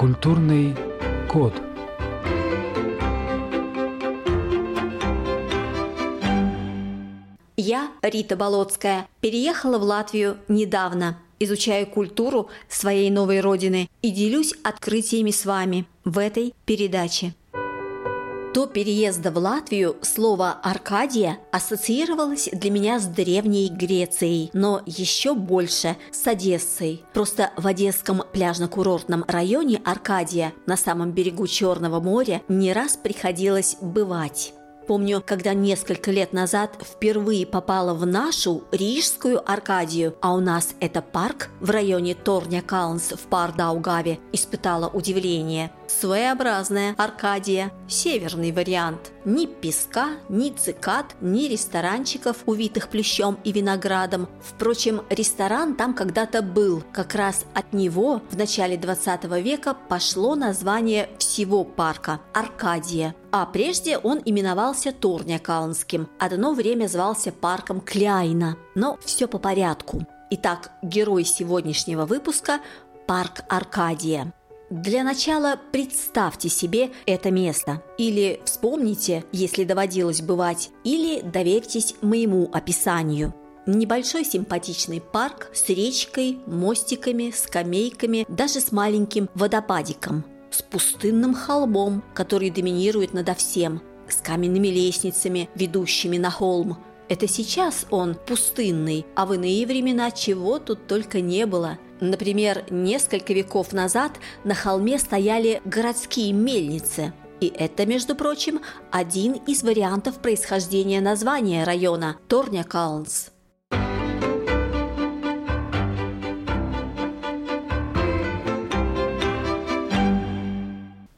Культурный код. Я, Рита Болотская, переехала в Латвию недавно, изучаю культуру своей новой родины и делюсь открытиями с вами в этой передаче. До переезда в Латвию слово «Аркадия» ассоциировалось для меня с Древней Грецией, но еще больше с Одессой. Просто в Одесском пляжно-курортном районе Аркадия на самом берегу Черного моря не раз приходилось бывать. Помню, когда несколько лет назад впервые попала в нашу Рижскую Аркадию, а у нас это парк в районе Торня Каунс в Пардаугаве, испытала удивление. Своеобразная Аркадия, северный вариант. Ни песка, ни цикад, ни ресторанчиков, увитых плющом и виноградом. Впрочем, ресторан там когда-то был. Как раз от него в начале 20 века пошло название всего парка – Аркадия. А прежде он именовался Торнякаунским. Одно время звался парком Кляйна. Но все по порядку. Итак, герой сегодняшнего выпуска – парк Аркадия. Для начала представьте себе это место. Или вспомните, если доводилось бывать, или доверьтесь моему описанию. Небольшой симпатичный парк с речкой, мостиками, скамейками, даже с маленьким водопадиком, с пустынным холмом, который доминирует надо всем, с каменными лестницами, ведущими на холм. Это сейчас он пустынный, а в иные времена чего тут только не было – Например, несколько веков назад на холме стояли городские мельницы. И это, между прочим, один из вариантов происхождения названия района – Торнякаунс.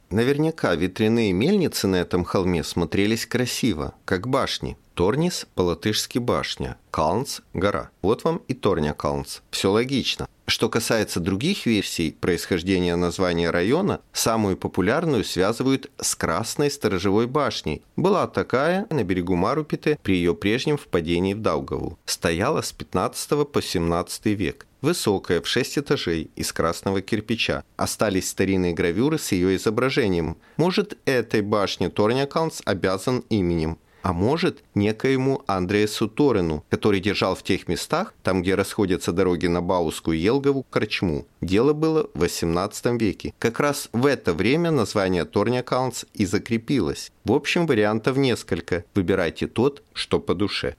Наверняка ветряные мельницы на этом холме смотрелись красиво, как башни. Торнис по-латышски башня, Калнс – гора. Вот вам и Торня Калнс. Все логично. Что касается других версий происхождения названия района, самую популярную связывают с Красной сторожевой башней. Была такая на берегу Марупиты при ее прежнем впадении в Даугаву. Стояла с 15 по 17 век. Высокая, в 6 этажей, из красного кирпича. Остались старинные гравюры с ее изображением. Может, этой башне Торнякалнс обязан именем а может некоему Андреасу Торину, который держал в тех местах, там, где расходятся дороги на Баускую Елгову, Корчму. Дело было в XVIII веке. Как раз в это время название Торнякаунс и закрепилось. В общем, вариантов несколько. Выбирайте тот, что по душе.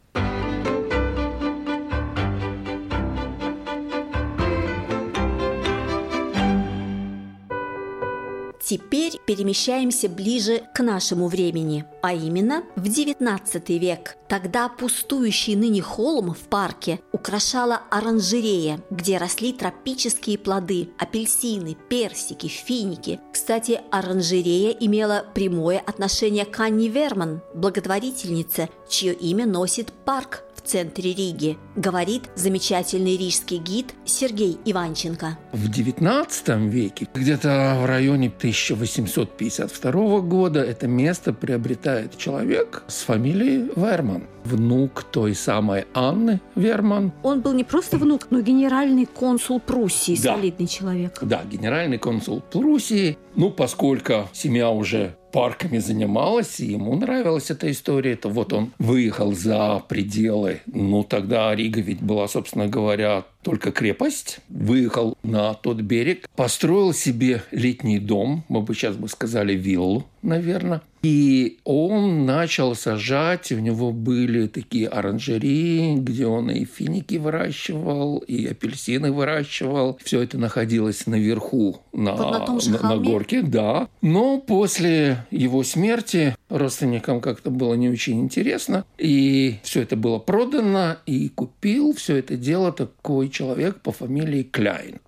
Теперь перемещаемся ближе к нашему времени, а именно в XIX век. Тогда пустующий ныне холм в парке украшала оранжерея, где росли тропические плоды – апельсины, персики, финики. Кстати, оранжерея имела прямое отношение к Анне Верман, благотворительнице, чье имя носит парк в центре Риги, говорит замечательный рижский гид Сергей Иванченко. В XIX веке, где-то в районе 1852 года, это место приобретает человек с фамилией Верман внук той самой Анны Верман. Он был не просто внук, но генеральный консул Пруссии, да. солидный человек. Да, генеральный консул Пруссии. Ну, поскольку семья уже парками занималась, и ему нравилась эта история, то вот он выехал за пределы. Ну, тогда Рига ведь была, собственно говоря, только крепость, выехал на тот берег, построил себе летний дом, мы бы сейчас бы сказали виллу, наверное, и он начал сажать, у него были такие оранжереи, где он и финики выращивал, и апельсины выращивал. Все это находилось наверху, на, на, на горке, да. Но после его смерти родственникам как-то было не очень интересно, и все это было продано, и купил все это дело такой человек по фамилии Кляйн.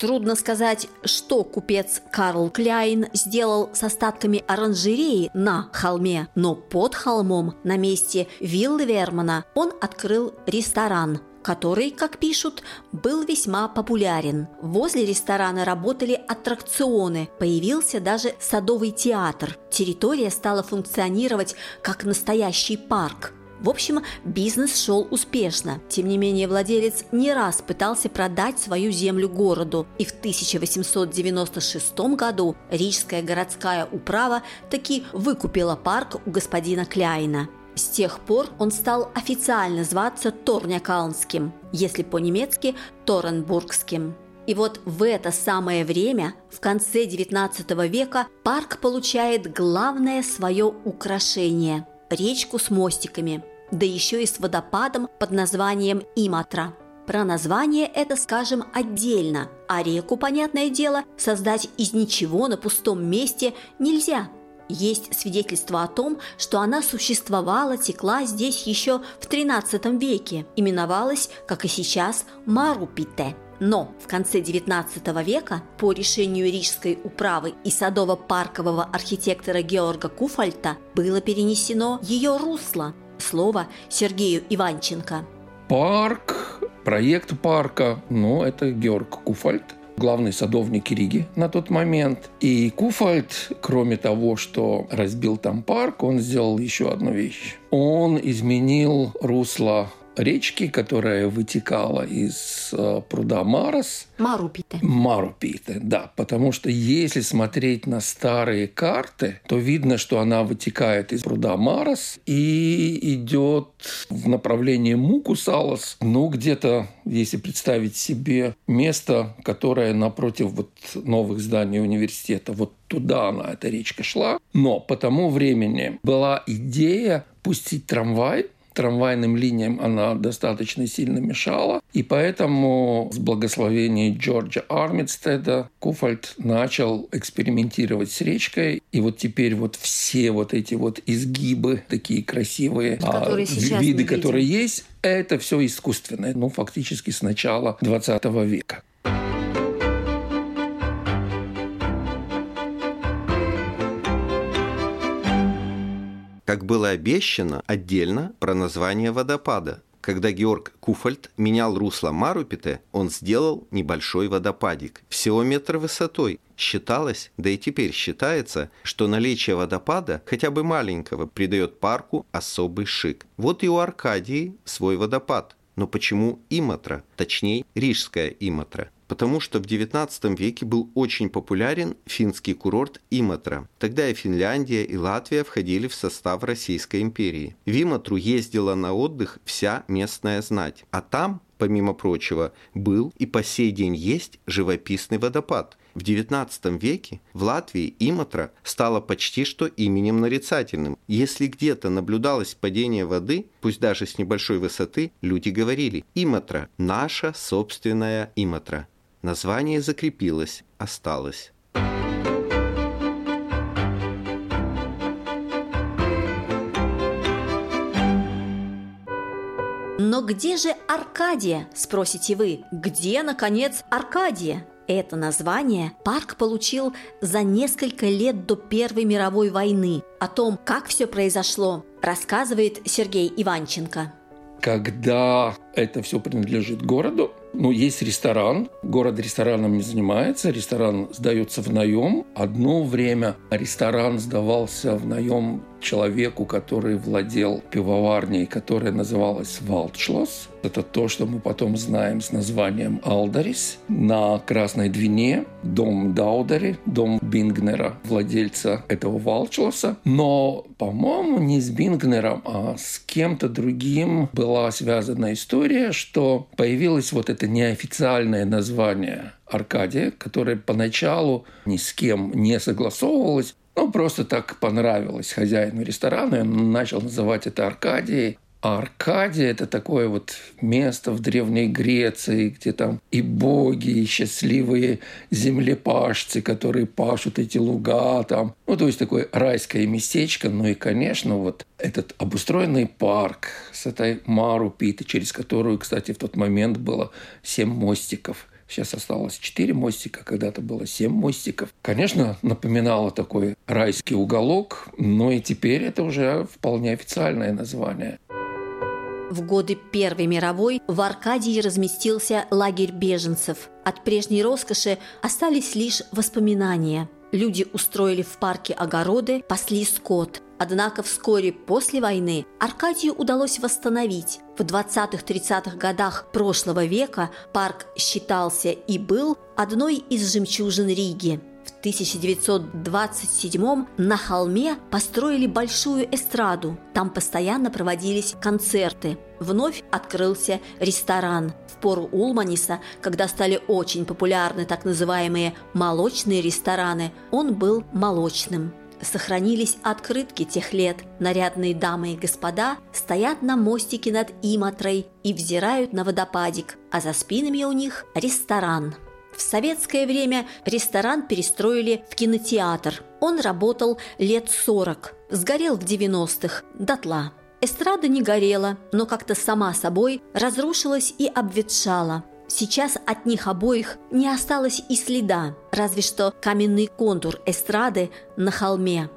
Трудно сказать, что купец Карл Кляйн сделал с остатками оранжереи на холме, но под холмом, на месте виллы Вермана, он открыл ресторан – который, как пишут, был весьма популярен. Возле ресторана работали аттракционы, появился даже садовый театр. Территория стала функционировать как настоящий парк. В общем, бизнес шел успешно. Тем не менее, владелец не раз пытался продать свою землю городу. И в 1896 году Рижская городская управа таки выкупила парк у господина Кляйна. С тех пор он стал официально зваться Торнякаунским, если по-немецки – Торенбургским. И вот в это самое время, в конце XIX века, парк получает главное свое украшение – речку с мостиками, да еще и с водопадом под названием Иматра. Про название это скажем отдельно, а реку, понятное дело, создать из ничего на пустом месте нельзя – есть свидетельство о том, что она существовала, текла здесь еще в XIII веке, именовалась, как и сейчас, Марупите. Но в конце XIX века по решению Рижской управы и садово-паркового архитектора Георга Куфальта было перенесено ее русло. Слово Сергею Иванченко. Парк, проект парка, ну, это Георг Куфальт – главный садовник Риги на тот момент. И Куфальд, кроме того, что разбил там парк, он сделал еще одну вещь. Он изменил русло речки, которая вытекала из э, пруда Марос. Марупите. Марупите, да. Потому что если смотреть на старые карты, то видно, что она вытекает из пруда Марос и идет в направлении Мукусалос. Ну, где-то, если представить себе место, которое напротив вот новых зданий университета, вот туда она, эта речка шла. Но по тому времени была идея пустить трамвай трамвайным линиям она достаточно сильно мешала. И поэтому с благословения Джорджа Армидстеда Куфальд начал экспериментировать с речкой. И вот теперь вот все вот эти вот изгибы, такие красивые а, виды, которые есть, это все искусственное. Ну, фактически с начала 20 века. Как было обещано, отдельно про название водопада. Когда Георг Куфальд менял русло Марупите, он сделал небольшой водопадик, всего метр высотой. Считалось, да и теперь считается, что наличие водопада, хотя бы маленького, придает парку особый шик. Вот и у Аркадии свой водопад. Но почему Иматра, точнее Рижская Иматра? Потому что в XIX веке был очень популярен финский курорт Иматра. Тогда и Финляндия, и Латвия входили в состав Российской империи. В Иматру ездила на отдых вся местная знать, а там помимо прочего, был и по сей день есть живописный водопад. В XIX веке в Латвии Иматра стала почти что именем нарицательным. Если где-то наблюдалось падение воды, пусть даже с небольшой высоты, люди говорили «Иматра – наша собственная Иматра». Название закрепилось, осталось. Но где же Аркадия, спросите вы? Где, наконец, Аркадия? Это название парк получил за несколько лет до Первой мировой войны. О том, как все произошло, рассказывает Сергей Иванченко. Когда это все принадлежит городу, ну, есть ресторан, город рестораном не занимается, ресторан сдается в наем. Одно время ресторан сдавался в наем человеку, который владел пивоварней, которая называлась Валдшлосс. Это то, что мы потом знаем с названием Алдарис. На Красной Двине дом Даудари, дом Бингнера, владельца этого Валдшлосса. Но, по-моему, не с Бингнером, а с кем-то другим была связана история, что появилось вот это неофициальное название Аркадия, которое поначалу ни с кем не согласовывалось, ну, просто так понравилось хозяину ресторана, и он начал называть это Аркадией. А Аркадия – это такое вот место в Древней Греции, где там и боги, и счастливые землепашцы, которые пашут эти луга там. Ну, то есть такое райское местечко. Ну и, конечно, вот этот обустроенный парк с этой Мару Питы, через которую, кстати, в тот момент было семь мостиков – Сейчас осталось 4 мостика, когда-то было 7 мостиков. Конечно, напоминало такой райский уголок, но и теперь это уже вполне официальное название. В годы Первой мировой в Аркадии разместился лагерь беженцев. От прежней роскоши остались лишь воспоминания. Люди устроили в парке огороды, пасли скот. Однако вскоре после войны Аркадию удалось восстановить. В 20-30-х годах прошлого века парк считался и был одной из жемчужин Риги. В 1927 на холме построили большую эстраду. Там постоянно проводились концерты. Вновь открылся ресторан. В пору Улманиса, когда стали очень популярны так называемые «молочные рестораны», он был молочным сохранились открытки тех лет. Нарядные дамы и господа стоят на мостике над Иматрой и взирают на водопадик, а за спинами у них ресторан. В советское время ресторан перестроили в кинотеатр. Он работал лет 40, сгорел в 90-х, дотла. Эстрада не горела, но как-то сама собой разрушилась и обветшала. Сейчас от них обоих не осталось и следа, разве что каменный контур эстрады на холме.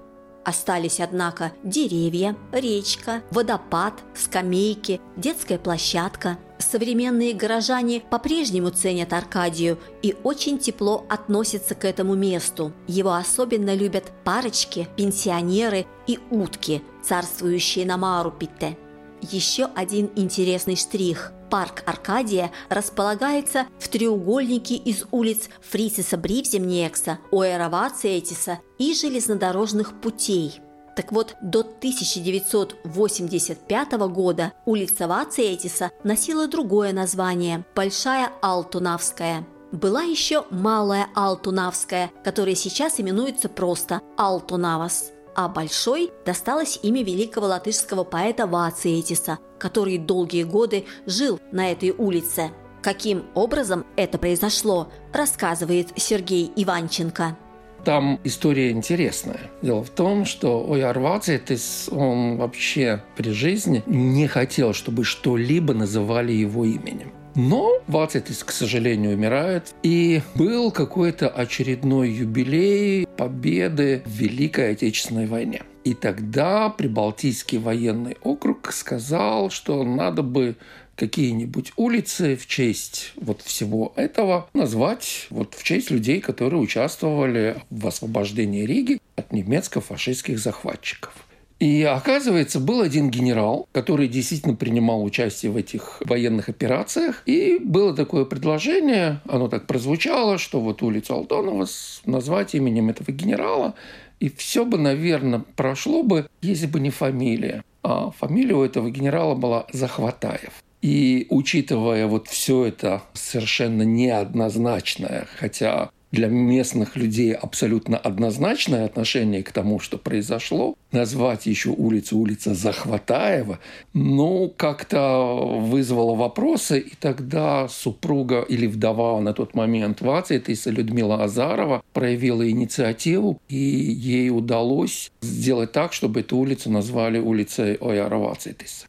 Остались, однако, деревья, речка, водопад, скамейки, детская площадка. Современные горожане по-прежнему ценят Аркадию и очень тепло относятся к этому месту. Его особенно любят парочки, пенсионеры и утки, царствующие на Марупите. Еще один интересный штрих. Парк Аркадия располагается в треугольнике из улиц Фрисиса Бривземниекса, Оэра Вациэтиса и железнодорожных путей. Так вот, до 1985 года улица Вациэтиса носила другое название – Большая Алтунавская. Была еще Малая Алтунавская, которая сейчас именуется просто Алтунавас – а Большой досталось имя великого латышского поэта Вациэтиса, который долгие годы жил на этой улице. Каким образом это произошло, рассказывает Сергей Иванченко. Там история интересная. Дело в том, что Ояр Вацитис, он вообще при жизни не хотел, чтобы что-либо называли его именем. Но Вацитис, к сожалению, умирает. И был какой-то очередной юбилей победы в Великой Отечественной войне. И тогда Прибалтийский военный округ сказал, что надо бы какие-нибудь улицы в честь вот всего этого назвать вот в честь людей, которые участвовали в освобождении Риги от немецко-фашистских захватчиков. И оказывается, был один генерал, который действительно принимал участие в этих военных операциях. И было такое предложение, оно так прозвучало, что вот улицу Алтонова назвать именем этого генерала. И все бы, наверное, прошло бы, если бы не фамилия. А фамилия у этого генерала была Захватаев. И учитывая вот все это совершенно неоднозначное, хотя для местных людей абсолютно однозначное отношение к тому, что произошло. Назвать еще улицу улица Захватаева, ну, как-то вызвало вопросы, и тогда супруга или вдова на тот момент Вацитиса Людмила Азарова проявила инициативу, и ей удалось сделать так, чтобы эту улицу назвали улицей Ояра Вацитиса.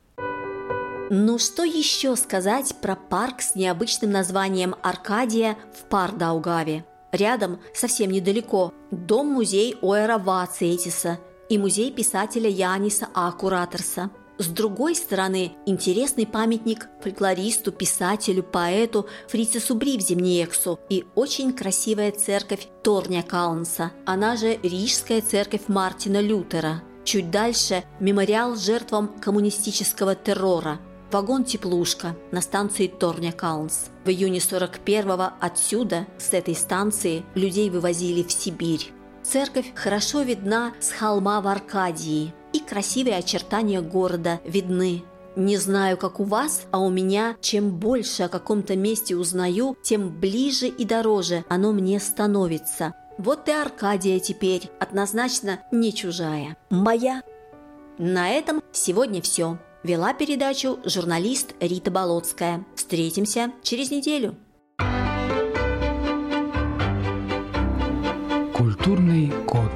Ну что еще сказать про парк с необычным названием Аркадия в Пардаугаве? Рядом, совсем недалеко, дом-музей Оэра Вациэтиса и музей писателя Яниса А. С другой стороны, интересный памятник фольклористу, писателю, поэту Фрицису Бривземниексу и очень красивая церковь Торня Каунса, она же Рижская церковь Мартина Лютера. Чуть дальше – мемориал жертвам коммунистического террора – вагон-теплушка на станции Торня Каунс. В июне 41-го отсюда, с этой станции, людей вывозили в Сибирь. Церковь хорошо видна с холма в Аркадии, и красивые очертания города видны. Не знаю, как у вас, а у меня, чем больше о каком-то месте узнаю, тем ближе и дороже оно мне становится. Вот и Аркадия теперь однозначно не чужая. Моя. На этом сегодня все. Вела передачу журналист Рита Болотская. Встретимся через неделю. Культурный код.